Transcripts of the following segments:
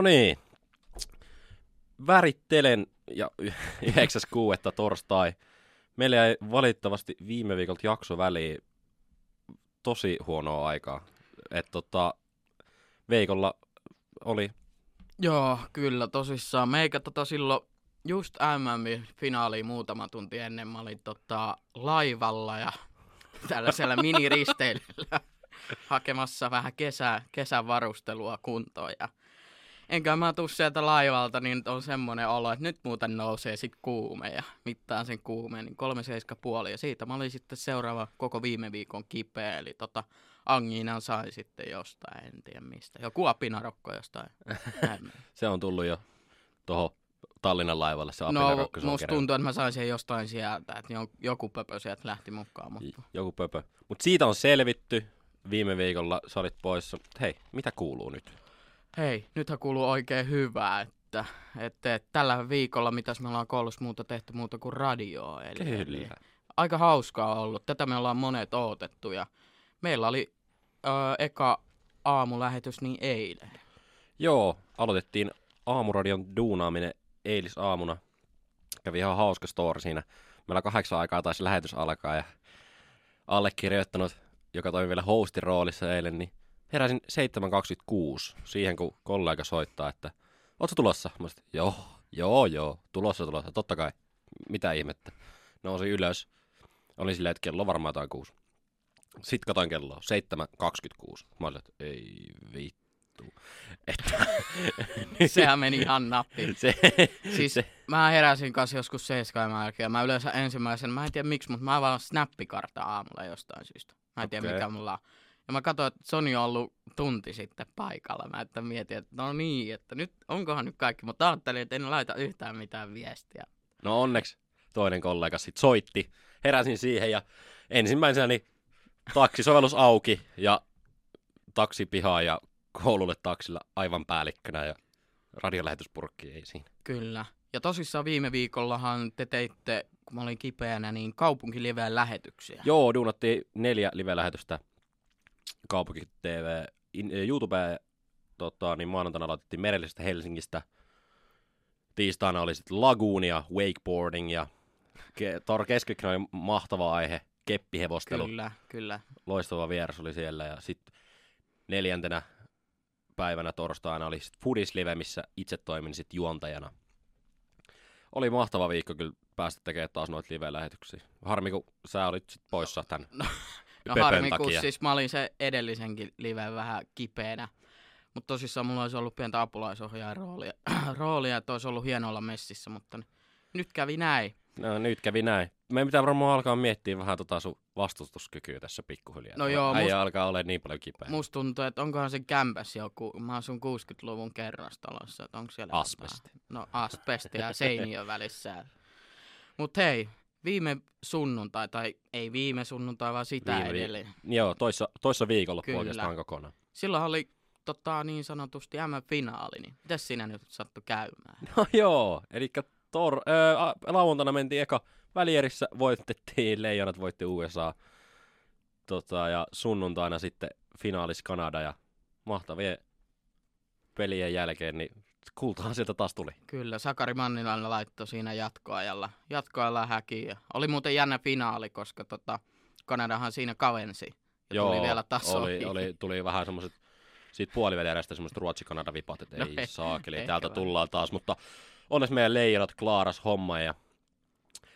No niin. Värittelen ja 9.6. torstai. Meillä jäi valitettavasti viime viikolta jakso väliin tosi huonoa aikaa. Et tota, Veikolla oli... Joo, kyllä tosissaan. Meikä tota silloin just MM-finaaliin muutama tunti ennen mä olin tota, laivalla ja tällaisella miniristeilyllä hakemassa vähän kesä, kesän varustelua kuntoon. Ja enkä mä tuu sieltä laivalta, niin on semmoinen olo, että nyt muuten nousee sit kuume ja mittaan sen kuumeen, niin kolme seiska puoli. Ja siitä mä olin sitten seuraava koko viime viikon kipeä, eli tota, Anginan sai sitten jostain, en tiedä mistä. Joku apinarokko jostain. se on tullut jo tuohon Tallinnan laivalle se No, musta tuntuu, että mä sain sen jostain sieltä, että joku pöpö sieltä lähti mukaan. Mutta... Joku pöpö. Mutta siitä on selvitty. Viime viikolla sä olit poissa. Hei, mitä kuuluu nyt? Hei, nythän kuuluu oikein hyvää, että, että, että tällä viikolla, mitäs me ollaan koulussa muuta tehty muuta kuin radioa. Eli, Kyllä. Eli aika hauskaa ollut. Tätä me ollaan monet odotettu ja meillä oli ö, eka aamulähetys niin eilen. Joo, aloitettiin aamuradion duunaaminen eilisaamuna. Kävi ihan hauska story siinä. Meillä kahdeksan aikaa taisi lähetys alkaa ja allekirjoittanut, joka toimi vielä hostin roolissa eilen, niin heräsin 7.26 siihen, kun kollega soittaa, että ootko tulossa? Mä sanoin, joo, joo, joo, tulossa, tulossa, totta kai. Mitä ihmettä. Nousin ylös. Olin silleen, että kello varmaan jotain kuusi. Sitten katoin kelloa, 7.26. Mä olin, että ei vittu. Että... Sehän meni ihan nappi. Se, siis se. mä heräsin kanssa joskus seiskaan jälkeen. Mä yleensä ensimmäisen, mä en tiedä miksi, mutta mä vaan snappikartta aamulla jostain syystä. Mä en okay. tiedä mikä mulla on. Ja mä katsoin, että Sony on ollut tunti sitten paikalla. Mä että mietin, että no niin, että nyt onkohan nyt kaikki. Mutta ajattelin, että en laita yhtään mitään viestiä. No onneksi toinen kollega sitten soitti. Heräsin siihen ja ensimmäisenä niin taksisovellus auki ja taksipihaa ja koululle taksilla aivan päällikkönä ja radiolähetyspurkki ei siinä. Kyllä. Ja tosissaan viime viikollahan te teitte, kun mä olin kipeänä, niin kaupunkiliveen lähetyksiä. Joo, duunattiin neljä live-lähetystä Kaupunki TV YouTube tota, niin maanantaina aloitettiin merellisestä Helsingistä. Tiistaina oli sitten laguunia, wakeboarding ja ke- Tor oli mahtava aihe, keppihevostelu. Kyllä, kyllä. Loistava vieras oli siellä ja sitten neljäntenä päivänä torstaina oli sitten Foodies Live, missä itse toimin sitten juontajana. Oli mahtava viikko kyllä päästä tekemään taas noita live-lähetyksiä. Harmi, kun sä olit sit poissa tämän no, no harmi, kun siis mä olin se edellisenkin live vähän kipeänä. Mutta tosissaan mulla olisi ollut pientä apulaisohjaajan roolia, roolia että olisi ollut hieno olla messissä, mutta nyt kävi näin. No nyt kävi näin. Meidän pitää varmaan alkaa miettiä vähän tota sun vastustuskykyä tässä pikkuhiljaa. No joo, Äijä must... alkaa olla niin paljon kipeä. Musta tuntuu, että onkohan se kämpäs joku, mä asun 60-luvun kerrostalossa, että onko siellä... Asbesti. Vähän... No asbesti ja seinien välissä. Mut hei, viime sunnuntai, tai ei viime sunnuntai, vaan sitä viime edelleen. Vi- joo, toissa, toissa viikolla oikeastaan kokonaan. Silloin oli tota, niin sanotusti M-finaali, niin mitäs siinä nyt sattui käymään? No joo, eli tor, ää, lauantaina mentiin eka välierissä, voitettiin, Leijonat voitti USA, tota, ja sunnuntaina sitten finaalis Kanada, ja mahtavia pelien jälkeen, niin kultahan sieltä taas tuli. Kyllä, Sakari Mannilainen laittoi siinä jatkoajalla, jatkoajalla häkiin. Ja oli muuten jännä finaali, koska tota, Kanadahan siinä kavensi. Ja Joo, tuli vielä taas oli, oli, tuli vähän semmoiset siitä puolivälierästä semmoiset Ruotsi-Kanada-vipat, että no ei, ei saakeli, täältä vaan. tullaan taas, mutta onneksi meidän leijonat klaaras homma ja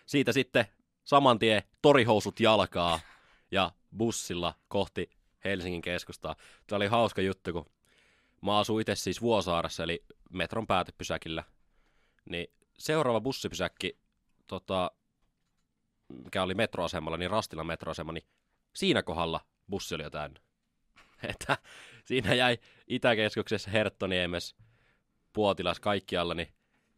siitä sitten saman tien torihousut jalkaa ja bussilla kohti Helsingin keskustaa. Tämä oli hauska juttu, kun mä asun itse siis Vuosaarassa, eli metron päätepysäkillä. Niin seuraava bussipysäkki, tota, mikä oli metroasemalla, niin Rastilan metroasema, niin siinä kohdalla bussi oli jo täynnä. Että siinä jäi Itäkeskuksessa Herttoniemes, Puotilas kaikkialla, niin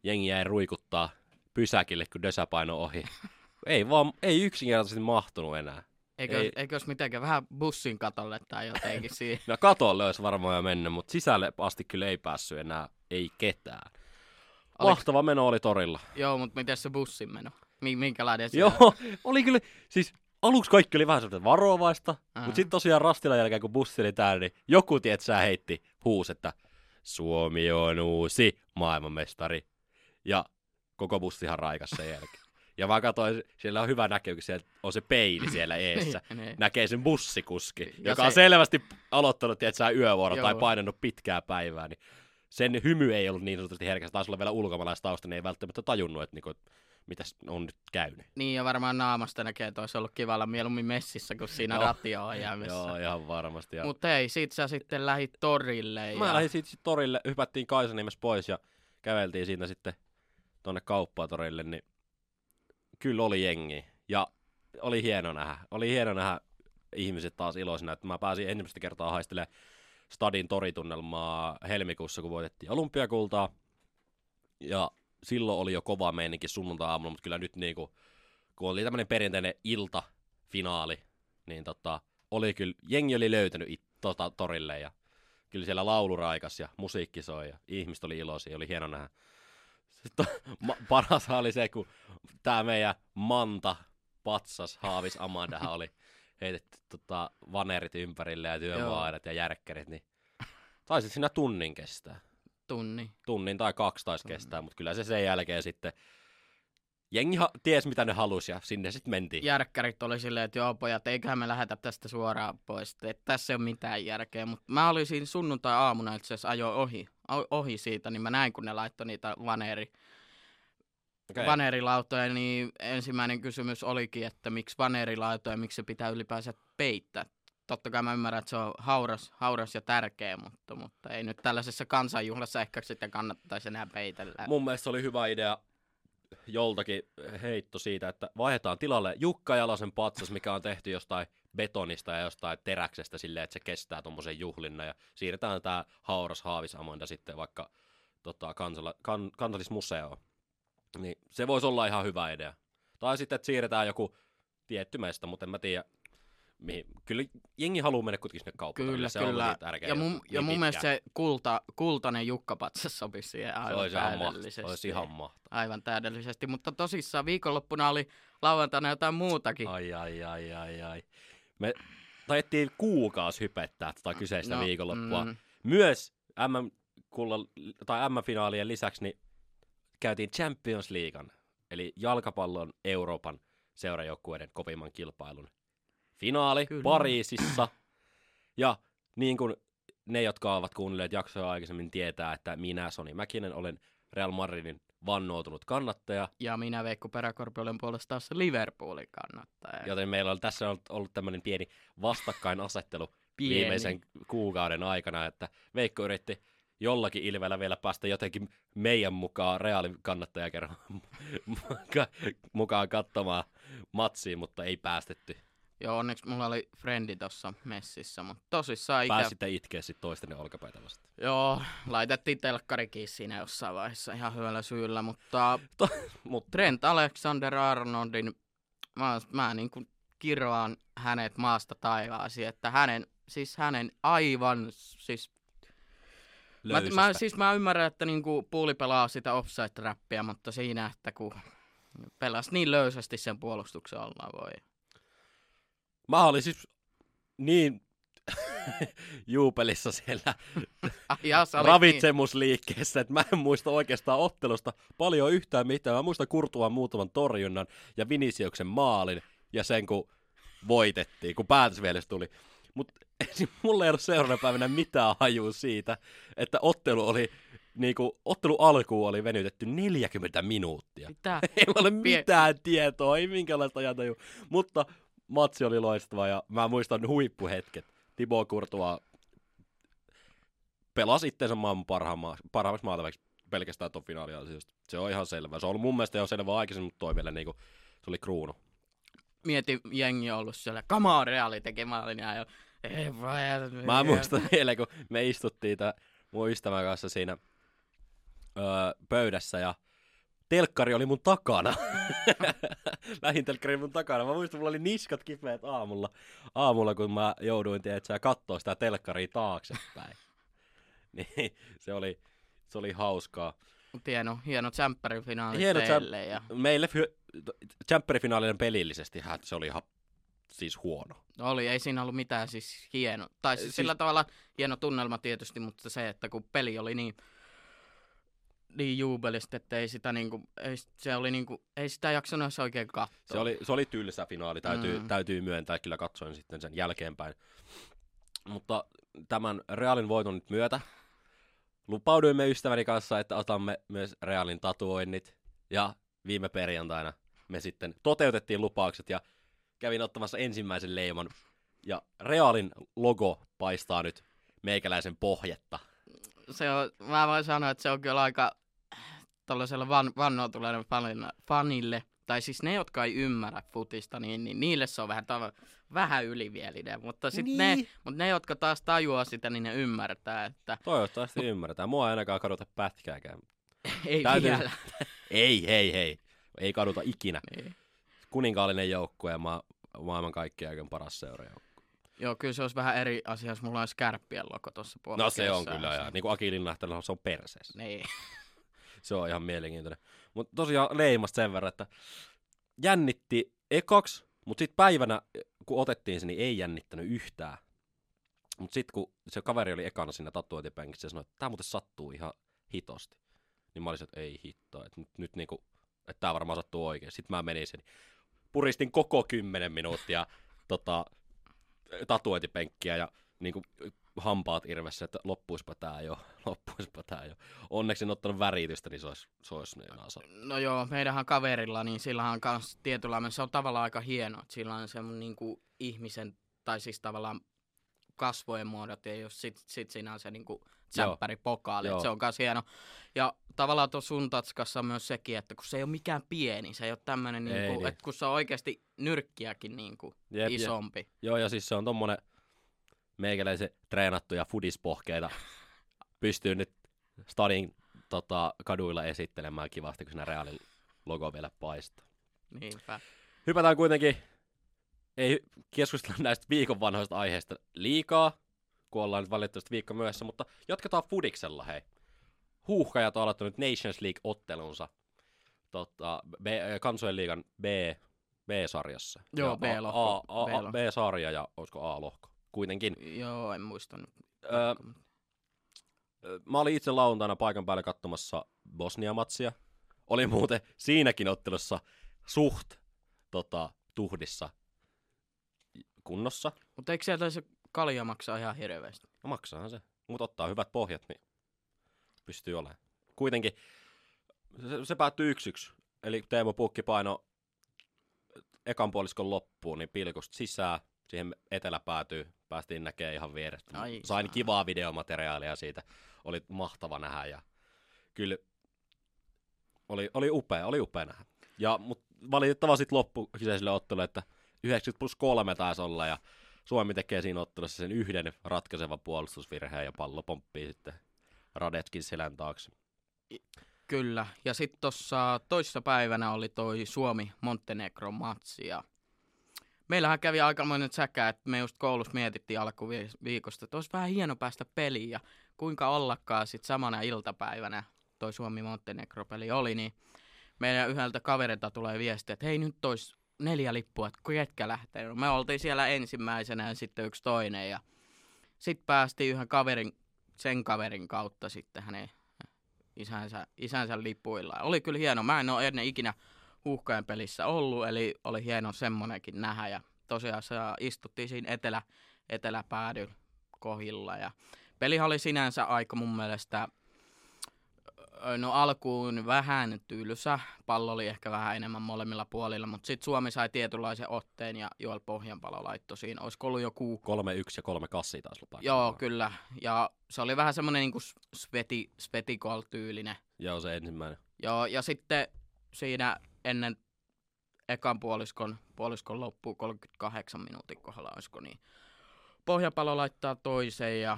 jengi jäi ruikuttaa pysäkille, kun Dösä paino ohi. ei vaan, ei yksinkertaisesti mahtunut enää. Eikö, ei. eikös mitenkään vähän bussin katolle tai jotenkin siihen? no katolle olisi varmaan jo mennyt, mutta sisälle asti kyllä ei päässyt enää, ei ketään. Oliko... Mahtava meno oli torilla. Joo, mutta miten se bussin meno? Minkälainen se Joo, oli kyllä, siis aluksi kaikki oli vähän sellaista varovaista, uh-huh. mutta sitten tosiaan Rastilan jälkeen, kun bussi oli täällä, niin joku, tiet sä heitti huus, että Suomi on uusi maailmanmestari. Ja koko bussihan raikas sen jälkeen. Ja vaan katsoin, siellä on hyvä näkyy, kun siellä on se peili siellä eessä. Niin, niin. Näkee sen bussikuski, Ja joka se- on selvästi aloittanut tietysti, yövuoro tai painanut pitkää päivää. Niin sen hymy ei ollut niin sanotusti herkästä. Taisi olla vielä ulkomaalaistausta, niin ei välttämättä tajunnut, että niinku, mitä on nyt käynyt. Niin, ja varmaan naamasta näkee, että olisi ollut kivalla mieluummin messissä kuin siinä Joo. ratio-ohjaimessa. Joo, ihan varmasti. Ja... Mutta ei, sit sä sitten lähit torille. Mä ja... lähdin siitä sit torille, hypättiin Kaisaniemessä pois ja käveltiin siitä sitten tonne kauppatorille, niin kyllä oli jengi. Ja oli hieno nähdä. Oli hieno nähdä ihmiset taas iloisina, että mä pääsin ensimmäistä kertaa haistelemaan Stadin toritunnelmaa helmikuussa, kun voitettiin olympiakultaa. Ja silloin oli jo kova meininki sunnuntai-aamulla, mutta kyllä nyt niinku, kun oli tämmöinen perinteinen iltafinaali, niin tota, oli kyllä, jengi oli löytänyt it, tota, torille ja kyllä siellä laulu raikas ja musiikki soi ja ihmiset oli iloisia, oli hieno nähdä. Sitten ma- paras oli se, kun tämä meidän Manta, Patsas, Haavis, Amandahan oli heitetty tota, vanerit ympärille ja työmaa ja järkkärit, niin taisi siinä tunnin kestää. Tunni. Tunnin tai kaksi taisi kestää, mutta kyllä se sen jälkeen sitten jengi ha- ties mitä ne halusi ja sinne sitten mentiin. Järkkärit oli silleen, että joo pojat, eiköhän me lähetä tästä suoraan pois. Että tässä ei ole mitään järkeä. Mutta mä olin siinä sunnuntai-aamuna itse asiassa ajoin ohi, ohi siitä, niin mä näin, kun ne laittoi niitä vaneeri, Okei. vaneerilautoja, niin ensimmäinen kysymys olikin, että miksi vaneerilautoja ja miksi se pitää ylipäänsä peittää. Totta kai mä ymmärrän, että se on hauras, hauras ja tärkeä, mutta, mutta ei nyt tällaisessa kansanjuhlassa ehkä sitä kannattaisi enää peitellä. Mun mielestä se oli hyvä idea joltakin heitto siitä, että vaihdetaan tilalle Jukka Jalasen patsas, mikä on tehty jostain betonista ja jostain teräksestä silleen, että se kestää tuommoisen juhlinnan ja siirretään tämä hauras Haavis Amanda sitten vaikka tota, kansala, kan, kansallismuseoon. Niin se voisi olla ihan hyvä idea. Tai sitten, että siirretään joku tietty mesta, mutta en mä tiedä. Mihin. Kyllä jengi haluaa mennä kuitenkin sinne kauppaan. Kyllä, se on kyllä. niin tärkeä ja mun, juttu, ja niin mun mielestä se kulta, kultainen jukkapatsas sopisi siihen se aivan olisi ihan, mahtavaa. täydellisesti. Se olisi ihan mahtavaa. Aivan täydellisesti, mutta tosissaan viikonloppuna oli lauantaina jotain muutakin. Ai, ai, ai, ai, ai. Me taidettiin kuukausi hypettää tätä kyseistä no, viikonloppua. Mm. Mm, Myös MM, tai M-finaalien lisäksi niin käytiin Champions Leaguean, eli jalkapallon Euroopan seurajoukkueiden kovimman kilpailun finaali Kyllä. Pariisissa. Ja niin kuin ne, jotka ovat kuunnelleet jaksoa aikaisemmin, tietää, että minä, Soni Mäkinen, olen Real Madridin vannoutunut kannattaja. ja minä Veikko Peräkorpi olen puolestaan se Liverpoolin kannattaja. Joten meillä on tässä ollut, ollut tämmöinen pieni vastakkainasettelu Pieni. viimeisen kuukauden aikana, että Veikko yritti jollakin ilveellä vielä päästä jotenkin meidän mukaan reaalin kannattajakerran mukaan katsomaan matsiin, mutta ei päästetty. Joo, onneksi mulla oli frendi tuossa messissä, mutta tosissaan ikä... Pääsitte itkeä sitten toistenne olkapäitä vasta. Joo, laitettiin telkkarikin siinä jossain vaiheessa ihan hyvällä syyllä, mutta Mutta Trent Alexander-Arnoldin, mä, mä niin kuin kiroan hänet maasta taivaasi, että hänen, siis hänen aivan, siis mä, mä, siis mä ymmärrän, että niinku puuli pelaa sitä offside-räppiä, mutta siinä, että kun pelasi niin löysästi sen puolustuksen alla voi. Mä olin siis niin juupelissa siellä Ah, ja, ravitsemusliikkeessä, että mä en muista oikeastaan ottelusta paljon yhtään mitään. Mä muistan Kurtuvan muutaman torjunnan ja Viniciuksen maalin ja sen kun voitettiin, kun päätösvieles tuli. Mutta mulla ei ollut seuraavana päivänä mitään hajua siitä, että ottelu oli, niinku, ottelu alkuun oli venytetty 40 minuuttia. Mitä? Ei ole mitään tietoa, ei minkäänlaista ajataju. Mutta matsi oli loistava ja mä muistan huippuhetket. Tibo Kurtua pelasi itseensä maailman parhaamma, parhaammaksi maatavaksi pelkästään tuon finaaliasioista. Se on ihan selvä. Se on ollut mun mielestä jo selvä aikaisemmin, mutta toi vielä niinku, se oli kruunu. Mieti, jengi on ollut siellä, come on, reaali teki maalin ja. Ei Mä muistan vielä, kun me istuttiin tää mun ystävän kanssa siinä öö, pöydässä ja telkkari oli mun takana. Lähin telkkari oli mun takana. Mä muistan, mulla oli niskat kipeät aamulla, aamulla kun mä jouduin tiedätkö, katsoa sitä telkkaria taaksepäin. niin se oli, se oli hauskaa. Hieno, hieno tsemppärin finaali Hieno teille. Ja... Meille champperifinaalinen pelillisesti se oli ihan siis huono. Oli, ei siinä ollut mitään siis hieno. Tai siis, siis... sillä tavalla hieno tunnelma tietysti, mutta se, että kun peli oli niin, niin juubelista, että ei sitä niinku, ei, se oli niinku, ei sitä jaksanut oikein katsoa. Se oli, se oli tylsä finaali, täytyy, mm. täytyy myöntää, kyllä katsoin sitten sen jälkeenpäin. Mutta tämän Realin voiton nyt myötä lupauduimme ystäväni kanssa, että otamme myös Realin tatuoinnit. Ja viime perjantaina me sitten toteutettiin lupaukset ja kävin ottamassa ensimmäisen leiman. Ja Realin logo paistaa nyt meikäläisen pohjetta. Se on, mä voin sanoa, että se on kyllä aika tällaiselle van, vannoituneelle fanille, tai siis ne, jotka ei ymmärrä futista, niin, niin niille se on vähän, tava, vähän ylivielinen, mutta sitten niin. ne, mut ne, jotka taas tajuaa sitä, niin ne ymmärtää, että... Toivottavasti mut... ymmärretään. Mua ei ainakaan kaduta pätkääkään. ei Täytyy... vielä. ei, hei, hei. Ei kaduta ikinä. Ei. Kuninkaallinen joukkue ja ma- maailman kaikkien aikojen paras seuraajoukko. Joo, kyllä se olisi vähän eri asia, jos mulla olisi kärppien loko tuossa puolella. No se on kyllä, ja niin kuin Aki Linnahtelilla se on perseessä. Niin. se on ihan mielenkiintoinen. Mutta tosiaan leimasta sen verran, että jännitti ekoks, mutta sitten päivänä, kun otettiin se, niin ei jännittänyt yhtään. Mutta sitten kun se kaveri oli ekana siinä tatuointipenkissä ja sanoi, että tämä muuten sattuu ihan hitosti. Niin mä olisin, että ei hittoa, että nyt, nyt niinku, että tämä varmaan sattuu oikein. Sitten mä menin sen, puristin koko kymmenen minuuttia tota, tatuointipenkkiä ja niinku, hampaat irvessä, että loppuispa tää jo, loppuispa tää jo. Onneksi en ottanut väritystä, niin se olisi, se olisi niin nasa. No joo, meidänhän kaverilla, niin sillä on kans tietynlainen, se on tavallaan aika hieno, että sillä on semmoinen niin kuin ihmisen, tai siis tavallaan kasvojen muodot, ja jos sit, sit siinä on se niin kuin pokaali, se on myös hieno. Ja tavallaan tuossa sun tatskassa on myös sekin, että kun se ei ole mikään pieni, se ei ole tämmöinen, niin kuin, niin. että kun se on oikeasti nyrkkiäkin niin kuin jep, isompi. Jep. Joo, ja siis se on tommonen, meikäläisen treenattuja fudispohkeita pystyy nyt stadin tota, kaduilla esittelemään kivasti, kun siinä reaalin logo vielä paistaa. Niinpä. Hypätään kuitenkin, ei keskustella näistä viikon vanhoista aiheista liikaa, kun ollaan nyt valitettavasti viikko myöhässä, mutta jatketaan Fudiksella, hei. Huuhkajat on aloittanut Nations League-ottelunsa tota, B, kansojen liigan B, B-sarjassa. Joo, B-lohko. A, A, A, B-sarja ja olisiko A-lohko kuitenkin. Joo, en muista nyt. Öö, mä olin itse lauantaina paikan päällä katsomassa Bosnia-matsia. Oli muuten siinäkin ottelussa suht tota, tuhdissa kunnossa. Mutta eikö sieltä se kalja maksaa ihan hirveästi? No maksaahan se. Mutta ottaa hyvät pohjat, niin pystyy olemaan. Kuitenkin se, se päättyi yksi yksi. Eli Teemo Pukki paino ekan puoliskon loppuun, niin pilkusta sisään. Siihen etelä päätyy päästiin näkemään ihan vierestä. Ai, Sain saa. kivaa videomateriaalia siitä. Oli mahtava nähdä ja kyllä oli, oli upea, oli upea nähdä. Ja, mut valitettavasti loppu kyseiselle ottelulle, että 90 plus 3 taisi olla ja Suomi tekee siinä ottelussa sen yhden ratkaisevan puolustusvirheen ja pallo pomppii sitten Radetskin selän taakse. Kyllä, ja sitten tuossa toissa päivänä oli toi Suomi-Montenegro-matsi ja meillähän kävi aikamoinen säkä, että me just koulussa mietittiin alkuviikosta, että olisi vähän hieno päästä peliin ja kuinka ollakaan sitten samana iltapäivänä toi Suomi-Montenegro-peli oli, niin meidän yhdeltä kaverilta tulee viesti, että hei nyt olisi neljä lippua, että ketkä lähtee. No, me oltiin siellä ensimmäisenä ja sitten yksi toinen ja sitten päästiin yhden kaverin, sen kaverin kautta sitten hänen isänsä, isänsä lipuilla. Oli kyllä hieno. Mä en ole ennen ikinä huuhkajan pelissä ollut, eli oli hieno semmonenkin nähdä. Ja tosiaan se istuttiin siinä etelä, eteläpäädyn kohilla. Ja pelihan oli sinänsä aika mun mielestä, no alkuun vähän tylsä. Pallo oli ehkä vähän enemmän molemmilla puolilla, mutta sitten Suomi sai tietynlaisen otteen ja Joel Pohjanpalo laittoi siinä. Olisiko ollut joku... 3-1 ja 3 kassi taas lupaa. Joo, kyllä. Ja se oli vähän semmoinen niin sveti, svetikol-tyylinen. Joo, se ensimmäinen. Joo, ja sitten siinä ennen ekan puoliskon, puoliskon loppuu 38 minuutin kohdalla, olisiko niin. Pohjapalo laittaa toiseen ja...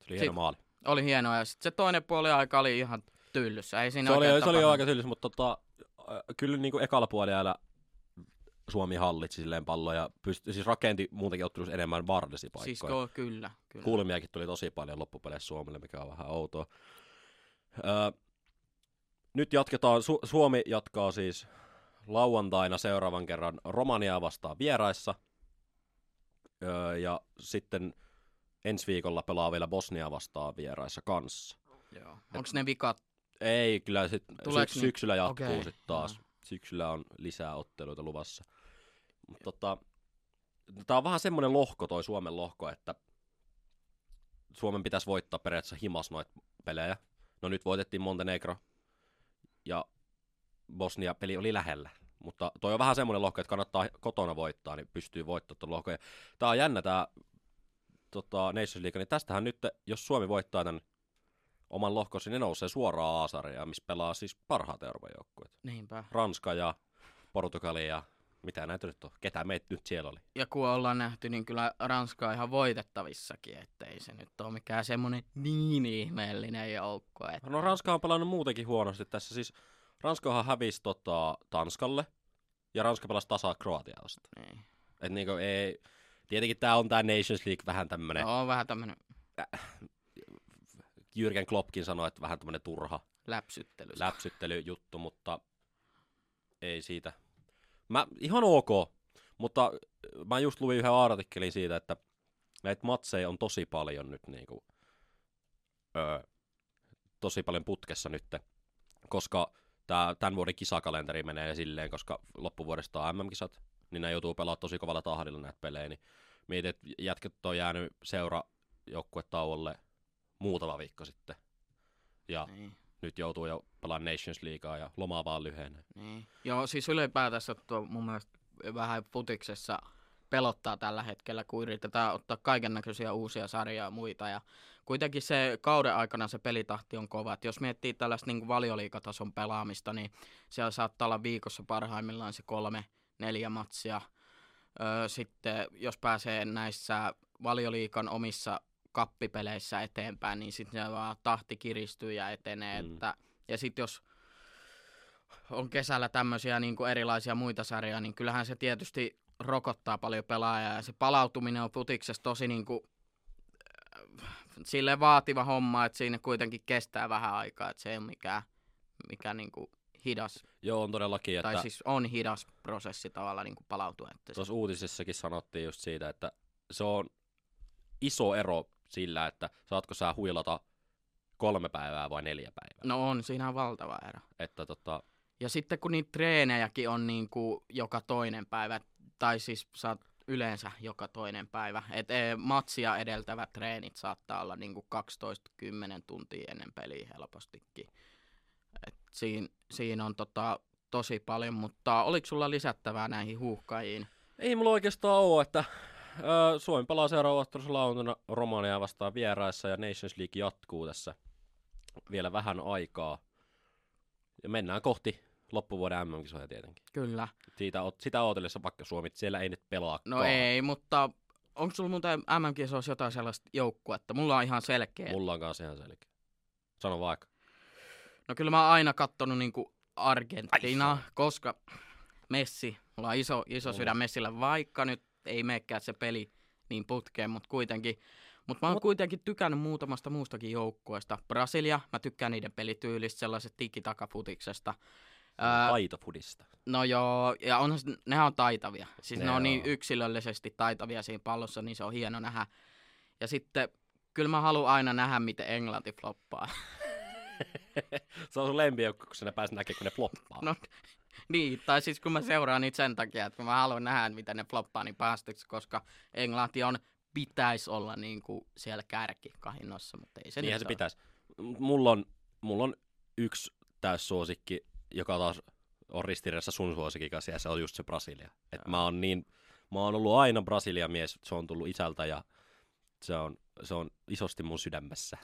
Se oli hieno maali. Oli hienoa ja sitten se toinen puoli aika oli ihan tyllyssä. Ei siinä se, oli, se oli aika tyllyssä, mutta tota, äh, kyllä niin kuin ekalla puolella Suomi hallitsi silleen palloa ja pystyi, siis rakenti muutenkin ottelussa enemmän vardesipaikkoja. Siis kyllä, kyllä. Kulmiakin tuli tosi paljon loppupeleissä Suomelle, mikä on vähän outoa. Öö, nyt jatketaan, Su- Suomi jatkaa siis lauantaina seuraavan kerran Romaniaa vastaan vieraissa. Öö, ja sitten ensi viikolla pelaa vielä Bosnia vastaan vieraissa kanssa. Joo. Onko ne vikat? Ei, kyllä sit sy- syksyllä jatkuu okay. sitten taas. Joo. Syksyllä on lisää otteluita luvassa. Mutta tota, tämä on vähän semmoinen lohko, toi Suomen lohko, että Suomen pitäisi voittaa periaatteessa himas noita pelejä. No nyt voitettiin Montenegro ja Bosnia-peli oli lähellä. Mutta toi on vähän semmoinen lohko, että kannattaa kotona voittaa, niin pystyy voittamaan tuon lohko. Tämä on jännä tämä tota, Nations League, niin tästähän nyt, jos Suomi voittaa tämän oman lohkosi, niin nousee suoraan A-sarjaan, missä pelaa siis parhaat Euroopan joukkueet. Niinpä. Ranska ja Portugali ja mitä näitä nyt on, ketä meitä nyt siellä oli. Ja kun ollaan nähty, niin kyllä Ranska on ihan voitettavissakin, ettei se nyt ole mikään semmoinen niin ihmeellinen joukko. Että... No Ranska on pelannut muutenkin huonosti tässä, siis Ranskahan hävisi tota, Tanskalle ja Ranska pelasi tasaa Kroatiaa vastaan. Niin. Et niinku ei, tietenkin tää on tää Nations League vähän tämmönen, No, on vähän tämmöinen Jürgen Kloppkin sanoi, että vähän tämmönen turha läpsyttely. läpsyttelyjuttu, mutta ei siitä. Mä, ihan ok, mutta mä just luin yhden artikkelin siitä, että näitä matseja on tosi paljon nyt niinku, öö, tosi paljon putkessa nyt, koska tää, tämän vuoden kisakalenteri menee silleen, koska loppuvuodesta on MM-kisat, niin ne joutuu pelaamaan tosi kovalla tahdilla näitä pelejä, niin mietit, että jätkät on jäänyt seura joukkuetauolle muutama viikko sitten. Ja Niin. nyt joutuu jo pelaamaan Nations Leaguea ja lomaa vaan lyhenee. Niin. Joo, siis ylipäätänsä tuo mun mielestä vähän futiksessa pelottaa tällä hetkellä, kun yritetään ottaa kaiken näköisiä uusia sarjoja ja muita. Ja kuitenkin se kauden aikana se pelitahti on kova. Et jos miettii tällaista niin valioliikatason pelaamista, niin siellä saattaa olla viikossa parhaimmillaan se kolme, neljä matsia. Öö, sitten jos pääsee näissä valioliikan omissa kappipeleissä eteenpäin, niin sitten se vaan tahti kiristyy ja etenee. Mm. Että, ja sitten jos on kesällä tämmöisiä niin kuin erilaisia muita sarjoja, niin kyllähän se tietysti rokottaa paljon pelaajaa ja se palautuminen on futiksessa tosi niin kuin, äh, sille vaativa homma, että siinä kuitenkin kestää vähän aikaa, että se ei ole mikään, mikään niin kuin hidas, Joo, on todellakin, että tai siis on hidas prosessi tavallaan niin kuin palautua. Että se, tuossa uutisissakin sanottiin just siitä, että se on iso ero sillä, että saatko sä huilata kolme päivää vai neljä päivää. no on, siinä on valtava ero. Että tota, Ja sitten kun niitä treenejäkin on niin kuin joka toinen päivä, tai siis saat yleensä joka toinen päivä. Et e, matsia edeltävät treenit saattaa olla niin kuin 12-10 tuntia ennen peliä helpostikin. Et siinä, siinä on tota, tosi paljon, mutta oliko sulla lisättävää näihin huuhkajiin? ei mulla oikeastaan ole, että ö, Suomi pelaa seuraava ottelussa lauantaina Romania vastaan vieraissa ja Nations League jatkuu tässä vielä vähän aikaa. Ja mennään kohti loppuvuoden MM-kisoja tietenkin. Kyllä. Siitä, sitä odotellessa vaikka Suomi siellä ei nyt pelaa. No ei, mutta onko sulla muuten MM-kisoissa jotain sellaista joukkuetta? Mulla on ihan selkeä. Mulla on kanssa ihan selkeä. Sano vaikka. No kyllä mä oon aina kattonut niinku Argentiinaa, Ai, koska Messi, mulla on iso, iso sydän Messillä, vaikka nyt ei menekään se peli niin putkeen, mutta kuitenkin. Mutta mä oon Mut- kuitenkin tykännyt muutamasta muustakin joukkueesta. Brasilia, mä tykkään niiden pelityylistä, sellaiset tiki-takafutiksesta. Taitofudista. no joo, ja onhan, nehän on taitavia. Siis ne, Ne on niin on. yksilöllisesti taitavia siinä pallossa, niin se on hieno nähdä. Ja sitten kyllä mä haluan aina nähdä, miten Englanti floppaa. se on sun lempijoukko, kun sinä pääset näkemään, kun ne floppaa. No niin, tai siis kun mä seuraan niitä sen takia, että mä haluan nähdä, miten ne floppaa niin päästöksi, koska Englanti on, pitäisi olla niin kuin siellä kärki kahinnossa, mutta ei se Niinhän se ole. pitäisi. Mulla on, mulla on yksi täyssuosikki, joka taas on ristiriidassa sun suosikin kanssa, ja se on just se Brasilia. Et mä oon niin, mä oon ollut aina Brasilia mies, se on tullut isältä ja se on, se on isosti mun sydämessä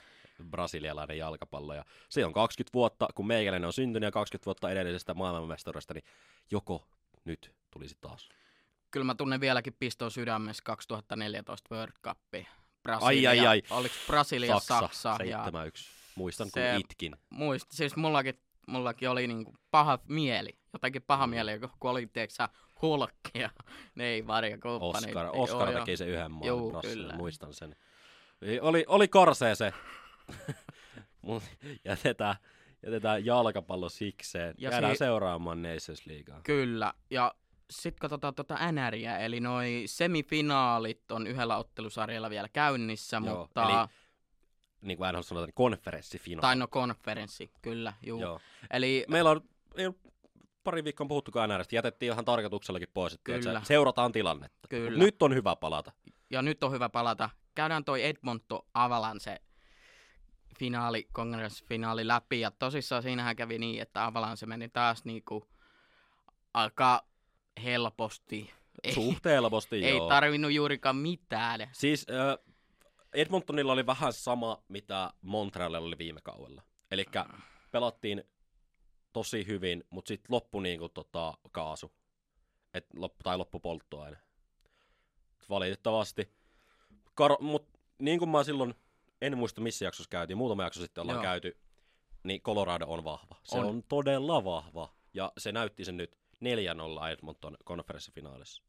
brasilialainen jalkapallo. Ja se on 20 vuotta, kun meikäläinen on syntynyt ja 20 vuotta edellisestä maailmanmestaruudesta, niin joko nyt tulisi taas. Kyllä mä tunnen vieläkin piston sydämessä 2014 World Cup. Brasilia, Ai, ai, ai. Oliko Brasilia, Saksa, Saksa, ja 7-1. Muistan, se- kun itkin. muist, siis mullakin, mullakin oli niinku paha mieli, jotenkin paha mieli, kun oli tiedätkö, hulkki ja Neymar ja kumppanit. Oscar, Joo, Oscar joo. teki se yhden maalin Juu, kyllä. muistan sen. Ei, Oli, oli korsee se. Mut jätetään, jätetään jalkapallo sikseen. Ja Jäädään si- seuraamaan Nations Leaguea. Kyllä, ja sitten katsotaan tuota NRiä, eli noi semifinaalit on yhdellä ottelusarjalla vielä käynnissä, Joo, mutta... eli niin kuin aina sanotaan, niin konferenssifinaali. Tai no konferenssi, kyllä, juu. Joo. Eli Meillä on ei pari viikkoa puhuttukaan NRstä. Jätettiin ihan tarkoituksellakin pois, että Kyllä. seurataan tilannetta. Kyllä. Mut Nyt on hyvä palata. ja nyt on hyvä palata. Käydään toi Edmonton Avalanche finaali, kongressfinaali läpi. Ja tosissaan siinähän kävi niin, että Avalanche meni taas niinku aika helposti. Ei, Suht helposti, ei joo. tarvinnut juurikaan mitään. Siis äh, Edmontonilla oli vähän sama, mitä Montrealilla oli viime kaudella. Eli pelattiin tosi hyvin, mutta sitten loppu niinku tota, kaasu. Et loppu, tai loppu polttoaine. Valitettavasti. Kar- mut niin kuin mä silloin, en muista missä jaksossa käytiin, muutama jakso sitten ollaan Joo. käyty, niin Colorado on vahva. Se on. On. todella vahva. Ja se näytti sen nyt 4-0 Edmonton konferenssifinaalissa.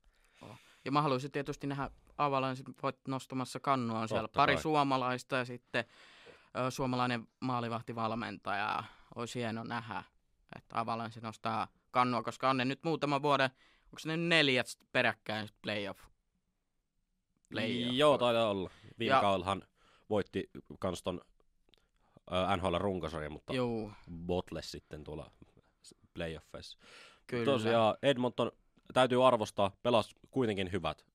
Ja mä haluaisin tietysti nähdä Avalanche voit nostamassa kannua. On siellä Totta pari kai. suomalaista ja sitten ö, suomalainen maalivahtivalmentaja. Olisi hieno nähdä, että Avalanche nostaa kannua, koska on ne nyt muutaman vuoden, onko ne neljät peräkkäin playoff? playoff. Joo, taitaa olla. Viime Ja- kaudellahan voitti kans ton NHL runkosarjan, mutta Joo, Bottles sitten tuolla playoffeissa. kyllä. Tosiaan Edmonton täytyy arvostaa, pelas kuitenkin hyvät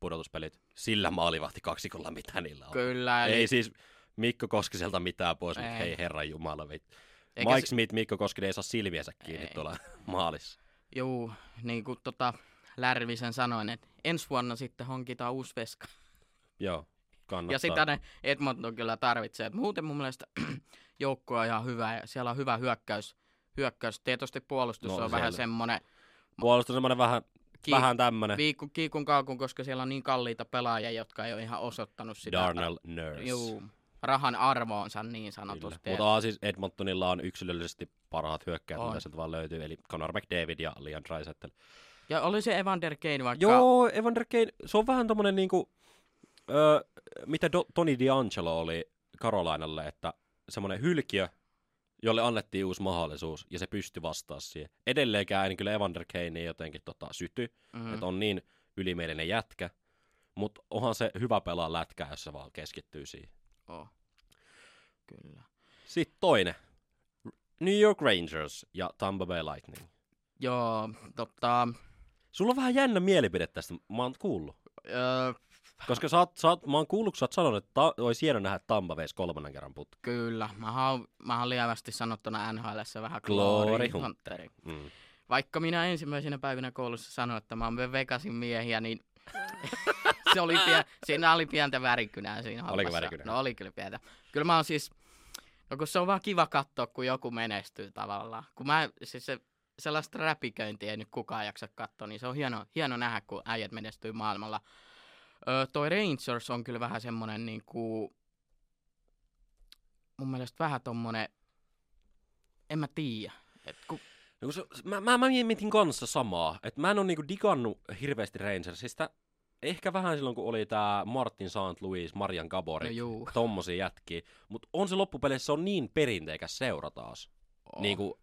pudotuspelit sillä maalivahti kaksikolla, mitä niillä on. Kyllä, eli Ei siis Mikko Koskiselta mitään pois, mutta Ei. hei herran jumala. Eikä Mike se- Smith, Mikko Koskinen ei saa silmiänsä kiinni Ei. tuolla maalissa. Juu, niin kuin tota Lärvisen sanoin, että ensi vuonna sitten hankitaan uusi veska. Joo, kannattaa. Ja sitä ne Edmonton kyllä tarvitsee. Et muuten mun mielestä joukko on ihan hyvä ja siellä on hyvä hyökkäys. hyökkäys. Tietysti puolustus No, on siellä. vähän semmoinen Puolustus on semmoinen vähän, Ki- vähän tämmönen viikku, kiikun kaakun, koska siellä on niin kalliita pelaajia, jotka ei ole ihan osoittanut sitä Darnell Nurse. juu, rahan arvoonsa niin Kyllä. sanotusti. Mutta siis Edmontonilla on yksilöllisesti parhaat hyökkäät, mitä sieltä vaan löytyy, eli Conor McDavid ja Liam Draisaitl. Ja oli se Evander Kane vaikka... Joo, Evander Kane, se on vähän tommonen niinku, öö, mitä Do- Tony D'Angelo oli Carolinalle, että semmonen hylkiö, jolle annettiin uusi mahdollisuus, ja se pystyi vastaa siihen. Edelleenkään en kyllä Evander Kane jotenkin tota, syty, Mm, mm. että on niin ylimielinen jätkä, mutta onhan se hyvä pelaa lätkää, jos se vaan keskittyy siihen. oh. Kyllä. Sitten toinen. New York Rangers ja Tampa Bay Lightning. Joo, tota... Sulla on vähän jännä mielipide tästä, mä oon kuullut. Öö, Koska sä oot, sä oot, mä oon kuullut, kun sä oot sanonut, että ta- olisi hieno nähdä Tampa veisi kolmannen kerran putki. Kyllä, mä oon, mä oon lievästi sanottuna NHLssä vähän Glory glory hunter. hunteri. Mm. Vaikka minä ensimmäisenä päivinä koulussa sanoin, että mä oon Vegasin miehiä, niin se oli pien, siinä oli pientä värikynää siinä Oliko hommassa. värikynää? No oli kyllä pientä. Kyllä mä oon siis, no kun se on vaan kiva katsoa, kun joku menestyy tavallaan. Kun mä, siis se, sellaista räpiköintiä ei nyt kukaan jaksa katsoa, niin se on hieno, hieno nähdä, kun äijät menestyy maailmalla. Öö, toi Rangers on kyllä vähän semmonen niinku, mun mielestä vähän tommonen, en mä tiedä. Et kun, No, kun se, mä, mä, mä mietin kanssa samaa, että mä en ole niinku digannut hirveästi Rangersista. Ehkä vähän silloin, kun oli tää Martin St. Louis, Marian Gabori, no tommosia jätkiä. Mutta on se loppupeleissä on niin perinteikäs seura taas. Oo. Niinku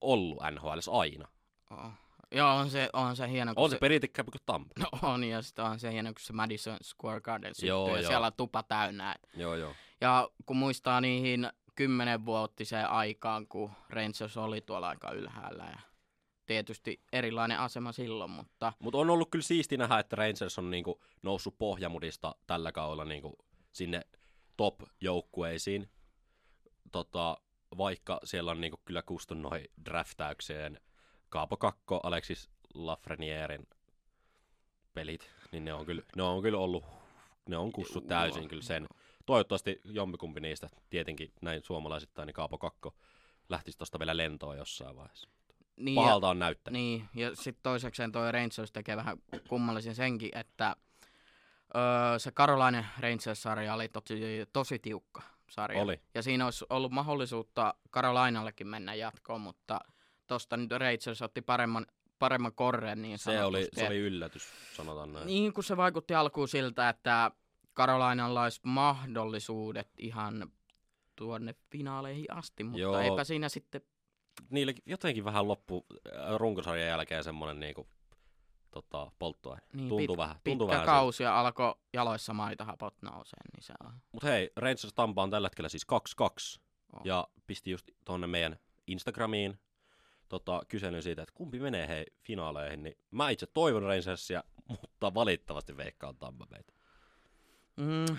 ollut NHL aina. Oo. Joo, on se, on se hieno. On se perinteikkäämpi kuin Tampa. No on, ja sitten on se hieno, kun se Madison Square Garden syttyy, Joo, ja joo. siellä on tupa täynnä. Joo, joo. Ja kun muistaa niihin kymmenenvuotiseen aikaan, kun Rangers oli tuolla aika ylhäällä, ja tietysti erilainen asema silloin, mutta Mutta on ollut kyllä siisti nähdä, että Rangers on niinku noussut pohjamudista tällä kaudella niinku sinne top-joukkueisiin. Tota, vaikka siellä on niinku kyllä kustun noin draftäykseen Kaapo Kakko, Alexis Lafrenierin pelit, niin ne on kyllä, ne on kyllä ollut, ne on kussut täysin kyllä sen. Toivottavasti jompikumpi niistä, tietenkin näin suomalaisittain, niin Kaapo Kakko lähtisi tuosta vielä lentoon jossain vaiheessa. niin, Pahalta on näyttänyt. Niin, ja sitten toisekseen toi Rangers tekee vähän kummallisen senkin, että öö, se Carolina Rangers-sarja oli tosi, tosi tiukka sarja. Oli. Ja siinä olisi ollut mahdollisuutta Carolinallekin mennä jatkoon, mutta tosta nyt Rangers otti paremman, paremman korren niin Se oli, se oli yllätys, sanotaan näin. Niin kun se vaikutti alkuun siltä, että Carolinalla olisi mahdollisuudet ihan tuonne finaaleihin asti, mutta Joo. eipä siinä sitten Niille jotenkin vähän loppu äh, runkosarjan jälkeen semmoinen niinku tota, polttoaine. Niin, tuntuu pit, vähän. Tuntuu pitkä vähän kausi ja alkoi jaloissa maitohapot nousee, niin se on. Mut hei, Rangers Tampa on tällä hetkellä siis 2-2. Oh. Ja pisti just tuonne meidän Instagramiin tota, kyselyn siitä, että kumpi menee hei finaaleihin, niin mä itse toivon Rangersia, mutta valitettavasti veikkaan Tampa meitä. Mm,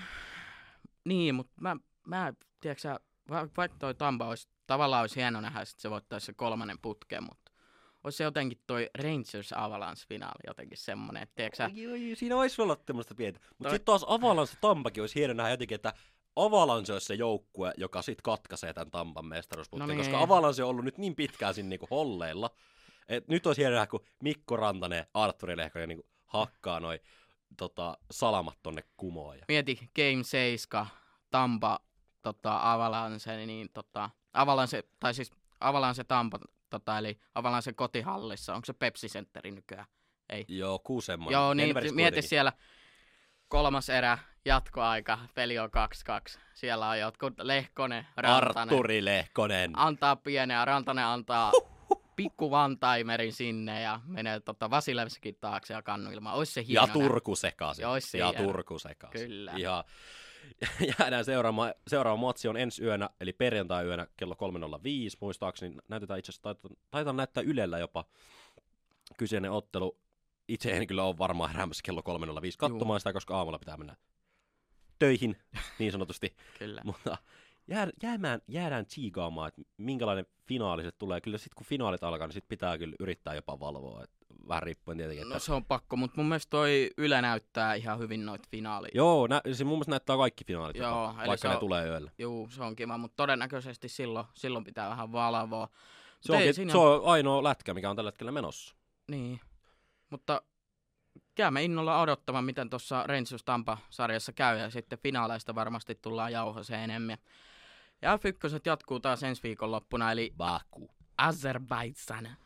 niin, mutta mä, mä tiedätkö vaikka toi Tampa olisi, tavallaan olisi hieno nähdä, että se voittaisi se kolmannen putken, mutta olisi se jotenkin toi Rangers Avalanche-finaali jotenkin semmoinen, että tiedätkö sä... Joo, joo, siinä olisi olla tämmöistä pientä. Mutta toi... sitten taas Avalanche Tampakin olisi hieno nähdä jotenkin, että Avalanche olisi se joukkue, joka sitten katkaisee tämän Tampan mestaruusputken, no niin. koska Avalanche on ollut nyt niin pitkään siinä niinku holleilla, että nyt olisi hieno nähdä, kun Mikko Rantanen, Arturi Lehkonen niinku hakkaa noin tota, salamat tonne kumoon. Ja... Mieti, Game 7, Tampa, tota, Avalanche, niin tota, Avalanche, tai siis Avalanche Tampa, tota, eli Avalanche kotihallissa, onko se Pepsi Centeri nykyään? Ei. Joo, kuusemman. Joo, niin mieti siellä kolmas erä, jatkoaika, peli on 2-2. Siellä on jotkut Lehkonen, Rantanen. Arturi Lehkonen. Antaa pienen ja Rantanen antaa pikku vantaimerin sinne ja menee tota Vasilevskin taakse ja kannuilmaan. Ois se hieno. Ja Turku sekaisin. Ja, se ja Turku sekaisin. Kyllä. Ihan jäädään seuraava, seuraava matsi on ensi yönä, eli perjantai-yönä kello 3.05, muistaakseni näytetään itse asiassa, taitaa, taitaa näyttää Ylellä jopa kyseinen ottelu. Itse en kyllä ole varmaan heräämässä kello 3.05 katsomaan Juu. sitä, koska aamulla pitää mennä töihin, niin sanotusti. kyllä. Mutta jää, jäämään, jäädään tsiigaamaan, että minkälainen finaali se tulee. Kyllä sitten kun finaalit alkaa, niin sit pitää kyllä yrittää jopa valvoa. Et vähän riippuen tietenkin. Että... No se on pakko, mutta mun mielestä toi Yle näyttää ihan hyvin noita finaaleja. Joo, nä- se mun mielestä näyttää kaikki finaalit, Joo, jopa, vaikka ne on, tulee yöllä. Joo, se on kiva, mutta todennäköisesti silloin, silloin pitää vähän valvoa. Se, onkin, siinä... se on ainoa lätkä, mikä on tällä hetkellä menossa. Niin, mutta käymme innolla odottamaan, miten tuossa Rangers Tampa-sarjassa käy, ja sitten finaaleista varmasti tullaan jauhoseen enemmän. Ja F1 jatkuu taas ensi viikonloppuna, eli Baku. Azerbaijan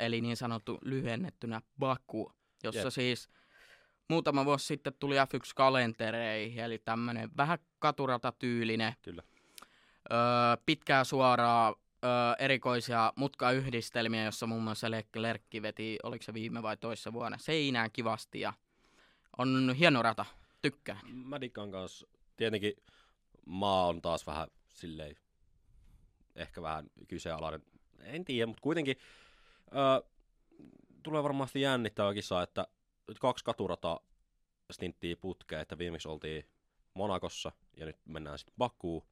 eli niin sanottu lyhennettynä Baku, jossa Jep. siis muutama vuosi sitten tuli F1-kalentereihin, eli tämmöinen vähän katurata-tyylinen, Kyllä. Öö, pitkää suoraa öö, erikoisia mutkayhdistelmiä, jossa muun muassa Lerkki veti, oliko se viime vai toissa vuonna, seinään kivasti ja on hieno rata, tykkään. Mä kanssa. Tietenkin maa on taas vähän silleen, ehkä vähän kyseenalainen, en tiedä, mutta kuitenkin Öö, tulee varmasti jännittävä kisa, että kaksi katurata stinttiä putkeen, että viimeksi oltiin Monakossa ja nyt mennään sitten Bakuun.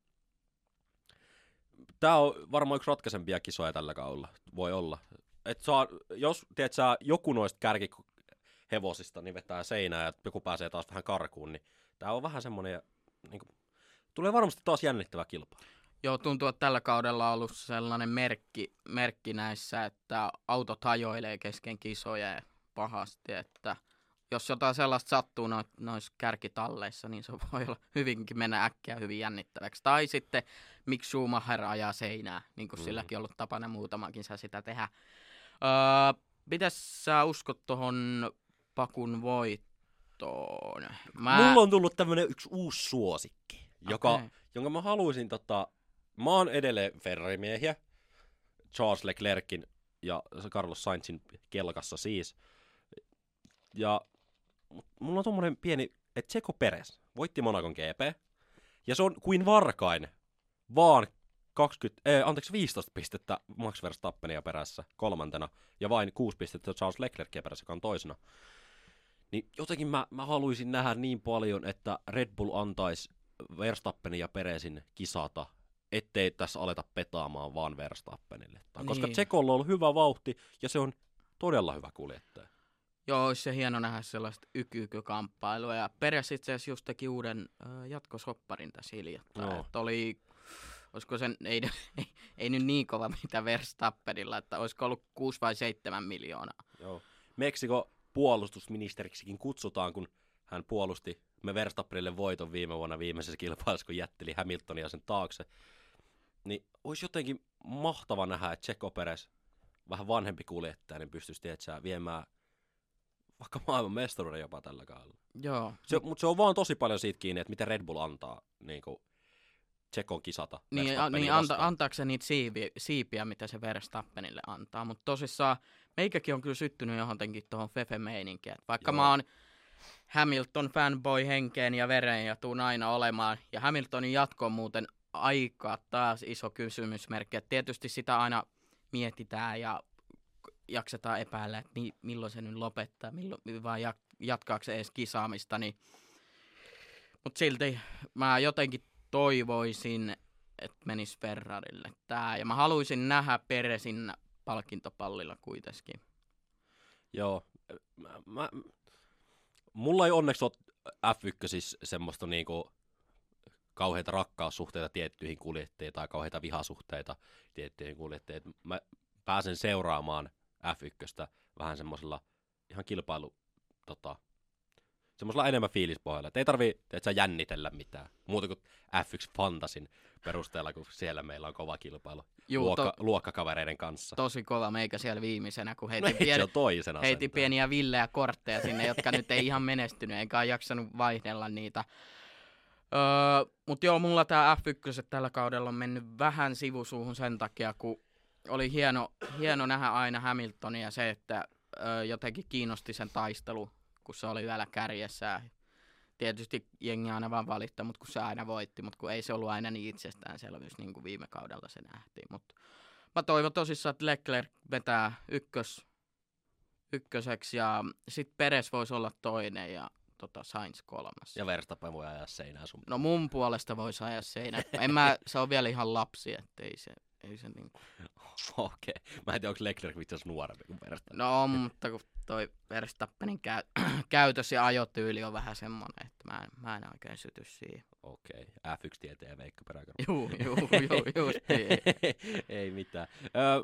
Tämä on varmaan yksi ratkaisempia kisoja tällä kaudella, voi olla. Et saa, jos tiedät, sä, joku noista kärkihevosista niin vetää seinää ja joku pääsee taas vähän karkuun, niin tämä on vähän semmoinen, niin kuin, tulee varmasti taas jännittävä kilpailu. Joo, tuntuu, että tällä kaudella on ollut sellainen merkki, merkki näissä, että autot hajoilee kesken kisoja pahasti, että jos jotain sellaista sattuu no, noissa kärkitalleissa, niin se voi olla hyvinkin mennä äkkiä hyvin jännittäväksi. Tai sitten miksi Schumacher ajaa seinää, niin kuin mm. silläkin ollut tapana muutamakin saa sitä tehdä. Öö, mitäs sä uskot tuohon Pakun voittoon? Mä... Mulla on tullut tämmönen yksi uusi suosikki, joka, okay. jonka mä haluaisin tota, Mä oon edelleen Ferrari-miehiä. Charles Leclerkin ja Carlos Sainzin kelkassa siis. Ja mulla on tommonen pieni, että Tseko Peres voitti Monakon GP. Ja se on kuin varkain, vaan 20, eh, anteeksi 15 pistettä Max Verstappenia perässä kolmantena ja vain 6 pistettä Charles Leclerkia perässä, joka on toisena. Niin jotenkin mä, mä haluaisin nähdä niin paljon, että Red Bull antaisi Verstappenin ja Peresin kisata ettei tässä aleta petaamaan vaan Verstappenille. Niin. Koska Tsekolla on ollut hyvä vauhti ja se on todella hyvä kuljettaja. Joo, olisi se hieno nähdä sellaista ykykykamppailua. Ja Peres itse asiassa just teki uuden äh, jatkosopparin tässä hiljattain. No. Että oli, olisiko sen, ei, ei, ei, nyt niin kova mitä Verstappenilla, että olisiko ollut 6 vai 7 miljoonaa. Joo. Meksiko puolustusministeriksikin kutsutaan, kun hän puolusti me Verstappenille voiton viime vuonna viimeisessä kilpailussa, kun jätteli Hamiltonia sen taakse niin olisi jotenkin mahtava nähdä, että Checo Perez, vähän vanhempi kuljettaja, niin pystyisi tietysti viemään vaikka maailman mestaruuden jopa tällä kaudella. Joo. Se, mutta se on vaan tosi paljon siitä kiinni, että miten Red Bull antaa niin kuin, Tsekon kisata. Niin, a, niin anta, antaako se niitä siipiä, siipiä, mitä se Verstappenille antaa. Mutta tosissaan meikäkin on kyllä syttynyt johonkin tuohon Fefe-meininkiin. Vaikka Joo. mä oon Hamilton fanboy henkeen ja vereen ja tuun aina olemaan. Ja Hamiltonin jatko on muuten aika taas iso kysymysmerkki. Et tietysti sitä aina mietitään ja jaksetaan epäillä, että mi- milloin se nyt lopettaa, milloin, vai jatkaako se edes kisaamista. Niin. Mutta silti mä jotenkin toivoisin, että menisi Ferrarille tää. Ja mä haluaisin nähdä Peresin palkintopallilla kuitenkin. Joo. Mä, mä, mulla ei onneksi ole F1 siis semmoista niinku kauheita rakkaussuhteita tiettyihin kuljettajiin tai kauheita vihasuhteita tiettyihin kuljettajiin. Mä pääsen seuraamaan F1 vähän semmoisella ihan kilpailu tota, semmoisella enemmän fiilispohjalla. Että ei tarvii et sä jännitellä mitään. Muuta kuin F1 Fantasin perusteella, kun siellä meillä on kova kilpailu Juu, luokka, to, luokkakavereiden kanssa. Tosi kova meikä siellä viimeisenä, kun heiti, no, pien, toisena heiti pieniä villejä kortteja sinne, jotka nyt ei ihan menestynyt, eikä ole jaksanut vaihdella niitä. Öö, Mutta joo, mulla tämä F1 tällä kaudella on mennyt vähän sivusuuhun sen takia, kun oli hieno, hieno nähdä aina Hamiltonia se, että öö, jotenkin kiinnosti sen taistelu kun se oli vielä kärjessä. Tietysti jengi aina vaan valittaa, mutta kun se aina voitti, mutta kun ei se ollut aina niin itsestäänselvyys, niin kuin viime kaudella se nähtiin. Mutta mä toivon tosissaan, että Leclerc vetää ykkös, ykköseksi ja sitten Peres voisi olla toinen ja tota Sainz kolmas. Ja Verstappen voi ajaa seinää sun. No mun puolesta voisi ajaa seinää. En mä, se on vielä ihan lapsi, ettei se, ei se niinku... Okei. Okay. Mä en tiedä, onko Leclerc itse asiassa nuorempi kuin Verstappen. No mutta kun toi Verstappenin käy, käytös ja ajotyyli on vähän semmonen, että mä en, mä en oikein syty siihen. Okei, okay. F1-tieteen Veikka Peräkärä. Juu, juu, juu, just niin. Ei mitään. Öö,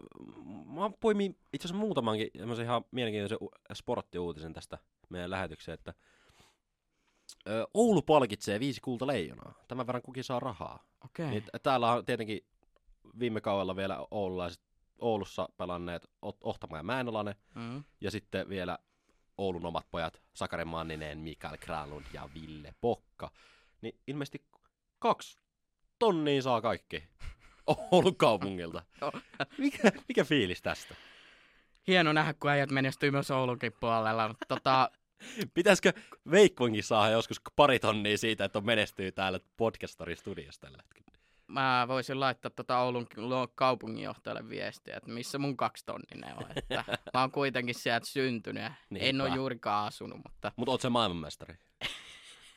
mä poimin itse asiassa muutamankin ihan mielenkiintoisen sporttiuutisen tästä meidän lähetykseen, että Oulu palkitsee viisi kulta leijonaa. Tämän verran kukin saa rahaa. Okei. Okay. Niin, täällä on tietenkin viime kaudella vielä oululaiset Oulussa pelanneet Ohtama ja Mäenolainen, mm. ja sitten vielä Oulun omat pojat Sakari Manninen, Mikael Kralund ja Ville Pokka. Niin ilmeisesti kaksi tonnia saa kaikki Oulun kaupungilta. mikä, mikä fiilis tästä? Hieno nähdä, kun äijät menestyy myös Oulunkin puolella. Tota... Pitäisikö Veikkonkin saada joskus pari tonnia siitä, että on menestyy täällä Podcastorin studiossa tällä hetkellä? Mä voisin laittaa tota Oulun kaupunginjohtajalle viestiä, että missä mun kaksitonninen on. Että mä oon kuitenkin sieltä syntynyt Niinpä. en ole juurikaan asunut. Mutta Mut oot se maailmanmestari?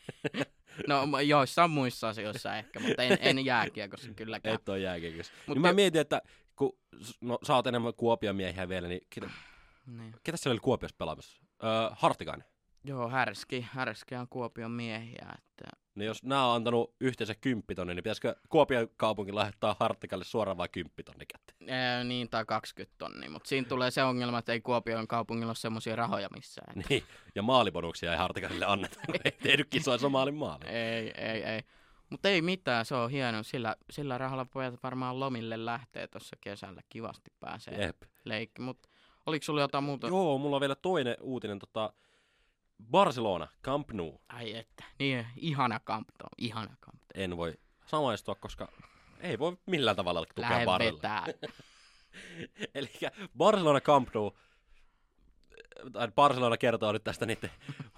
no joissain muissa asioissa ehkä, mutta en, en jääkiekossa kylläkään. Et ole jääkiekossa. Mut niin mä mietin, että kun no, sä oot enemmän Kuopion miehiä vielä, niin ketä, niin. ketä siellä oli Kuopiossa pelaamassa? Öö, Hartikainen. Joo, Härski. Härski on Kuopion miehiä. Että... Niin jos nämä on antanut yhteensä kymppitonni, niin pitäisikö Kuopion kaupunki lähettää Harttikalle suoraan vain kymppitonni käteen? Ee, niin, tai 20 tonni, mutta siinä tulee se ongelma, että ei Kuopion kaupungilla ole semmoisia rahoja missään. Että... Niin, ja maalibonuksia ei Harttikalle anneta, ei tehnyt kisoissa maalin maali. Ei, ei, ei. Mutta ei mitään, se on hieno. Sillä, sillä rahalla pojat varmaan lomille lähtee tuossa kesällä. Kivasti pääsee leikki. Mutta oliko sulla jotain muuta? Joo, mulla on vielä toinen uutinen. Tota, Barcelona, Camp Nou. Ai että, niin ihana Camp Nou, ihana Camp Nou. En voi samaistua, koska ei voi millään tavalla tukea Lähde Barcelona. Eli Barcelona Camp Nou, tai Barcelona kertoo nyt tästä niiden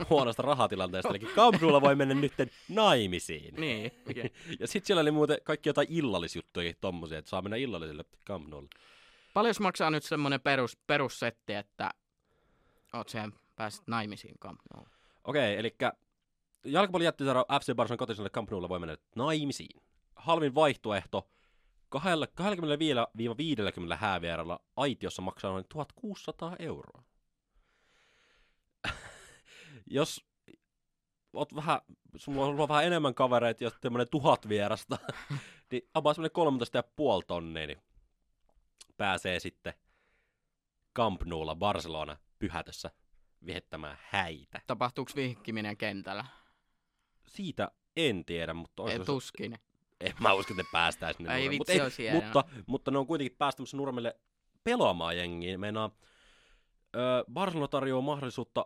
huonosta rahatilanteesta, eli Camp Noulla voi mennä nyt naimisiin. Niin. Okay. ja sitten siellä oli muuten kaikki jotain illallisjuttuja tommosia, että saa mennä illalliselle Camp Noulle. Paljon maksaa nyt semmoinen perus, perussetti, että oot sen pääset naimisiin Camp Nou. Okei, eli jalkapallon jättisarja FC Barcelona kotiselle Camp Noulla voi mennä naimisiin. Halvin vaihtoehto 25-50 häävieralla aitiossa maksaa noin 1600 euroa. Jos oot vähän, sulla on vähän enemmän kavereita, jos tämmönen tuhat vierasta, niin about semmonen 13,5 tonnia, niin pääsee sitten Camp Noulla Barcelona pyhätössä viettämään häitä. Tapahtuuko vihkiminen kentällä? Siitä en tiedä, mutta... Ei, tuskin. En mä usko, että päästään sinne. Ei vitsi, mutta, ei, mutta, mutta ne on kuitenkin päästämässä nurmelle pelaamaan jengiin. Meinaa, öö, Barcelona tarjoaa mahdollisuutta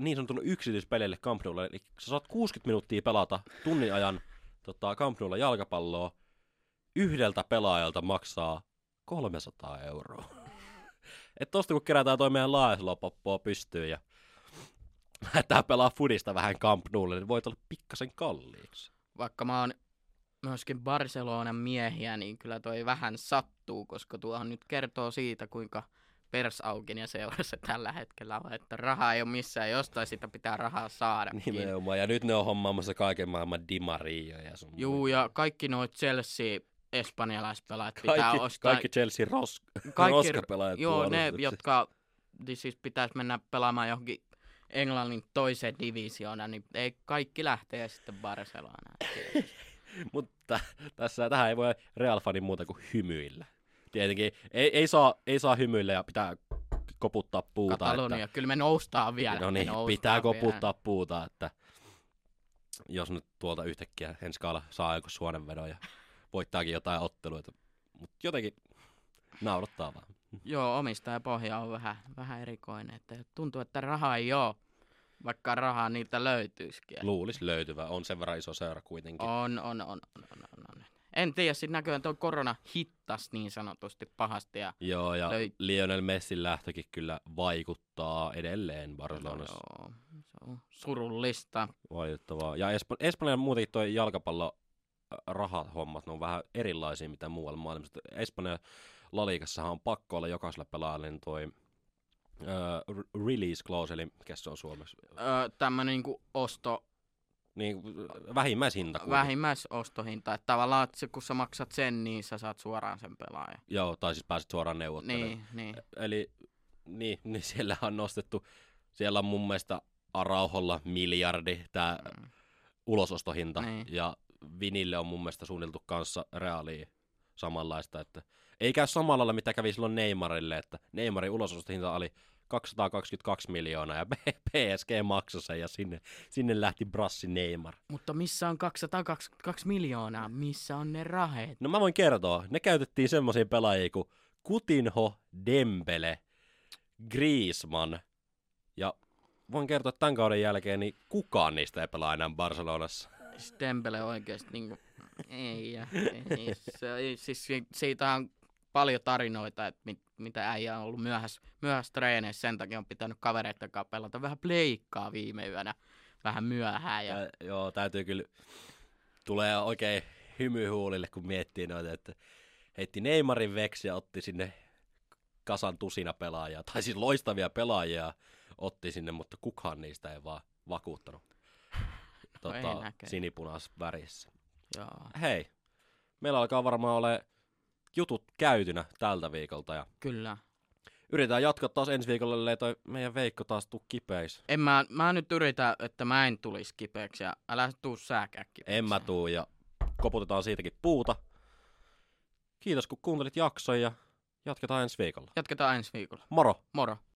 niin sanotulle yksityispeleille Camp Noulle. Eli sä saat 60 minuuttia pelata tunnin ajan tota, Camp Noulla jalkapalloa. yhdeltä pelaajalta maksaa 300 euroa. Että tosta kun kerätään toi meidän laajaslopoppoa pystyyn ja lähdetään pelaa fudista vähän Camp Noulle, niin voi tulla pikkasen kalliiksi. Vaikka mä oon myöskin Barcelonan miehiä, niin kyllä toi vähän sattuu, koska tuohan nyt kertoo siitä, kuinka persaukin ja seurassa tällä hetkellä on, että rahaa ei ole missään, jostain sitä pitää rahaa saada. Nimenomaan, ja nyt ne on hommaamassa kaiken maailman Di Maria ja sun Juu, ja kaikki noit Chelsea espanjalaispelaajat kaikki, pitää ostaa. Kaikki Chelsea ros, kaikki, roskapelaajat Joo, ne, jotka siis pitäisi mennä pelaamaan johonkin Englannin toiseen divisioonaan, niin ei kaikki lähtee sitten Barcelonaan. Mutta tässä, tähän ei voi Real-fanin muuta kuin hymyillä. Tietenkin ei, ei, saa, ei saa hymyillä ja pitää koputtaa puuta. Katalonia, että... kyllä me noustaan vielä. No niin, pitää koputtaa vielä. puuta, että jos nyt tuolta yhtäkkiä ensi kaala saa joku suonenvedon ja voittaakin jotain otteluita. Mutta jotenkin naurattaa vaan. Joo, omistajapohja on vähän, vähän erikoinen. Että tuntuu, että rahaa ei ole, vaikka rahaa niiltä löytyisikin. Luulisi löytyvä, on sen verran iso seura kuitenkin. On, on, on, on, on, on. En tiedä, sitten näköjään tuo korona hittas niin sanotusti pahasti. Ja joo, ja löy... Lionel Messin lähtökin kyllä vaikuttaa edelleen Barcelonassa. No, joo, se on surullista. Valitettavaa. Ja Esp- Espanjan muutenkin tuo jalkapallo rahahommat, ne on vähän erilaisia mitä muualla maailmassa. Espanjan Laliikassahan on pakko olla jokaisella pelaajalla niin toi uh, release clause, eli mikä se on suomessa? Öö, Tämmöinen niinku osto... Niin, vähimmäishinta. Kuitenkin. Vähimmäisostohinta. Että tavallaan, että kun sä maksat sen, niin sä saat suoraan sen pelaajan. Joo, tai siis pääset suoraan neuvottelemaan. Niin, niin. Eli niin, niin siellä on nostettu, siellä on mun mielestä Arauholla miljardi tämä mm. ulosostohinta. Niin. Ja Vinille on mun mielestä suunniteltu kanssa reaaliin samanlaista, että ei käy samalla lailla, mitä kävi silloin Neymarille, että Neymarin ulosostohinta oli 222 miljoonaa ja PSG maksoi sen ja sinne, sinne lähti Brassi Neymar. Mutta missä on 222 miljoonaa? Missä on ne rahet? No mä voin kertoa. Ne käytettiin semmoisia pelaajia kuin Kutinho, Dembele, Griezmann ja voin kertoa, että tämän kauden jälkeen niin kukaan niistä ei pelaa enää Barcelonassa. Dembele oikeasti niin kuin, ei, ei, se, siis siitä on paljon tarinoita, että mit, mitä äijä on ollut myöhässä, myöhässä treeneissä, sen takia on pitänyt kavereiden kanssa pelata vähän pleikkaa viime yönä, vähän myöhään. Ja... Ja, joo, täytyy kyllä, tulee oikein hymyhuulille, kun miettii noita, että heitti Neymarin veksi ja otti sinne kasan tusina pelaajia, tai siis loistavia pelaajia otti sinne, mutta kukaan niistä ei vaan vakuuttanut tota, sinipunas värissä. Joo. Hei, meillä alkaa varmaan ole jutut käytynä tältä viikolta. Ja Kyllä. Yritetään jatkaa taas ensi viikolla, ellei toi meidän Veikko taas tuu kipeiksi. En mä, mä nyt yritä, että mä en tulisi kipeäksi ja älä tuu sääkää kipeäksi. En mä tuu ja koputetaan siitäkin puuta. Kiitos kun kuuntelit jakson ja jatketaan ensi viikolla. Jatketaan ensi viikolla. Moro! Moro!